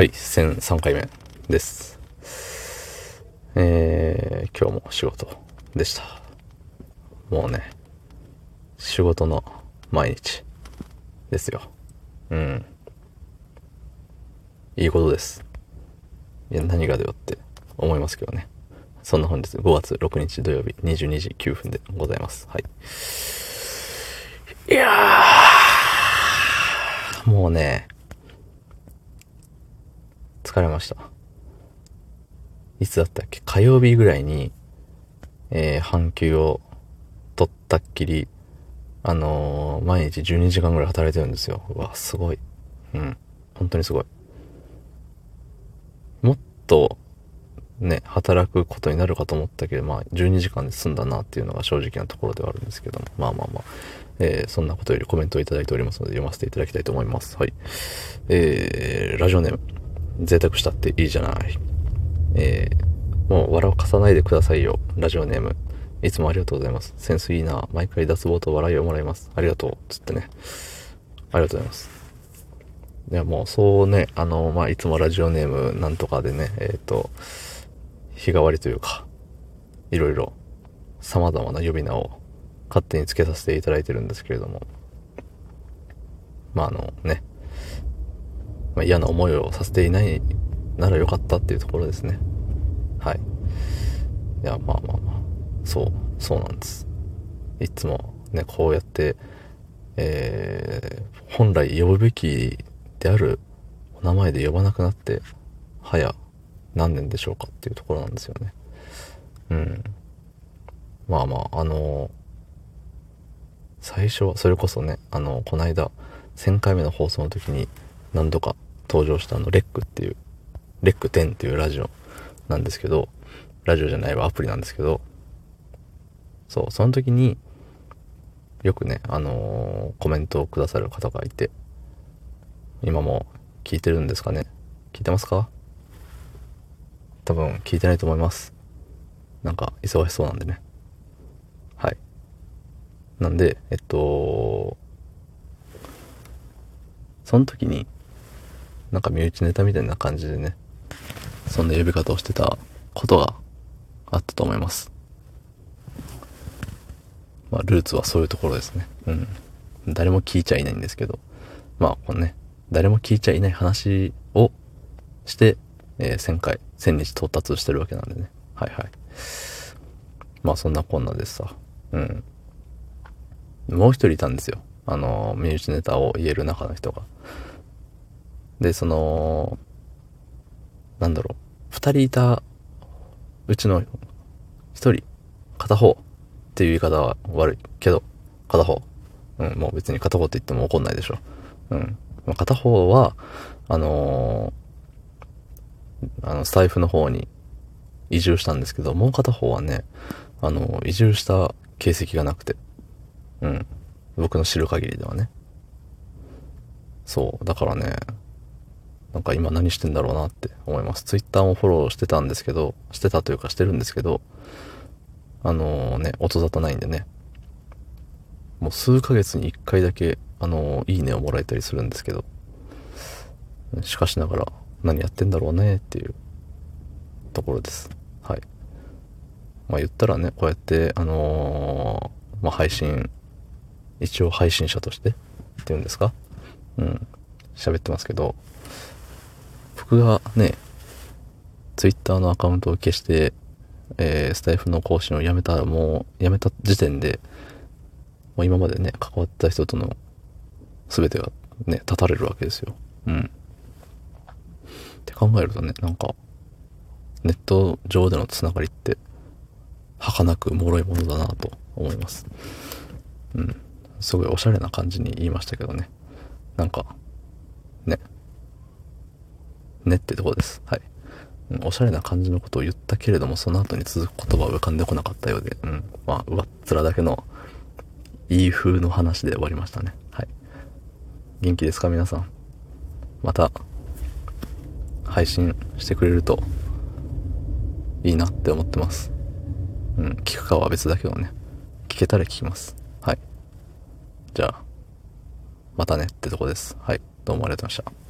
はい、1003回目です。えー、今日も仕事でした。もうね、仕事の毎日ですよ。うん。いいことです。いや、何がだよって思いますけどね。そんな本日5月6日土曜日22時9分でございます。はい。いやー、もうね、疲れました。いつだったっけ？火曜日ぐらいに、えー、半休を取ったっきり、あのー毎日12時間ぐらい働いてるんですよ。うわ、すごい。うん。本当にすごい。もっと、ね、働くことになるかと思ったけど、まあ、12時間で済んだなっていうのが正直なところではあるんですけども、まあまあまあ、えーそんなことよりコメントをいただいておりますので読ませていただきたいと思います。はい。えー、ラジオネーム、贅沢したっていいじゃない。えー、もう笑かさないでくださいよ。ラジオネーム。いつもありがとうございます。センスいいな。毎回脱帽と笑いをもらいます。ありがとう。つってね。ありがとうございます。いや、もうそうね、あの、まあ、いつもラジオネームなんとかでね、えっ、と、日替わりというか、いろいろ様々な呼び名を勝手につけさせていただいてるんですけれども、まあ、あのね、まあ、嫌な思いをさせていないならよかったっていうところですね。はい。いや、まあまあまあ、そう、そうなんです。いつもね、こうやって、えー、本来呼ぶべきであるお名前で呼ばなくなって、早何年でしょうかっていうところなんですよね。うん。まあまあ、あの最初は、それこそね、あの、この間、1000回目の放送の時に何度か登場したあの、レックっていう、レック10っていうラジオなんですけど、ラジオじゃないわ、アプリなんですけど、そう、その時に、よくね、あのーコメントをくださる方がいて、今も聞いてるんですかね？聞いてますか？多分聞いてないと思います。なんか、忙しそうなんでね。はい。なんで、えっと、その時に、なんか身内ネタみたいな感じでね、そんな呼び方をしてたことがあったと思います。まあ、ルーツはそういうところですね。うん。誰も聞いちゃいないんですけど、まあ、このね、誰も聞いちゃいない話をして、えー1000回、1000日到達してるわけなんでね。はいはい。まあ、そんなこんなでさ、うん。もう一人いたんですよ。あの、身内ネタを言える中の人が。で、その、なんだろう、二人いたうちの一人、片方っていう言い方は悪いけど、片方。うん、もう別に片方って言っても怒んないでしょ。うん。まあ片方は、あのーあの、スタイフの方に移住したんですけど、もう片方はね、あの、移住した形跡がなくて。うん。僕の知る限りではね。そう。だからね、なんか今何してんだろうなって思います。ツイッターもフォローしてたんですけど、してたというかしてるんですけど、あのね、音沙汰ないんでね、もう数ヶ月に一回だけ、あのいいねをもらえたりするんですけど、しかしながら何やってんだろうねっていうところです。はい。まあ言ったらね、こうやって、あのーまあ配信、一応配信者としてっていうんですか？うん。喋ってますけど、僕がね、ツイッターのアカウントを消して、えースタイフの更新をやめた、もう、やめた時点で、もう今までね、関わった人との全てがね、立たれるわけですよ。うん。って考えるとね、なんか、ネット上でのつながりって、儚く脆いものだなと思います。うん。すごいおしゃれな感じに言いましたけどね。なんか、ね。ねってとこです。はい。おしゃれな感じのことを言ったけれども、その後に続く言葉は浮かんでこなかったようで、うん。まあ、上っ面だけの、いい風の話で終わりましたね。はい。元気ですか？皆さん。また、配信してくれると、いいなって思ってます。うん、聞くかは別だけどね。聞けたら聞きます。はい。じゃあ、またねってとこです。はい。どうもありがとうございました。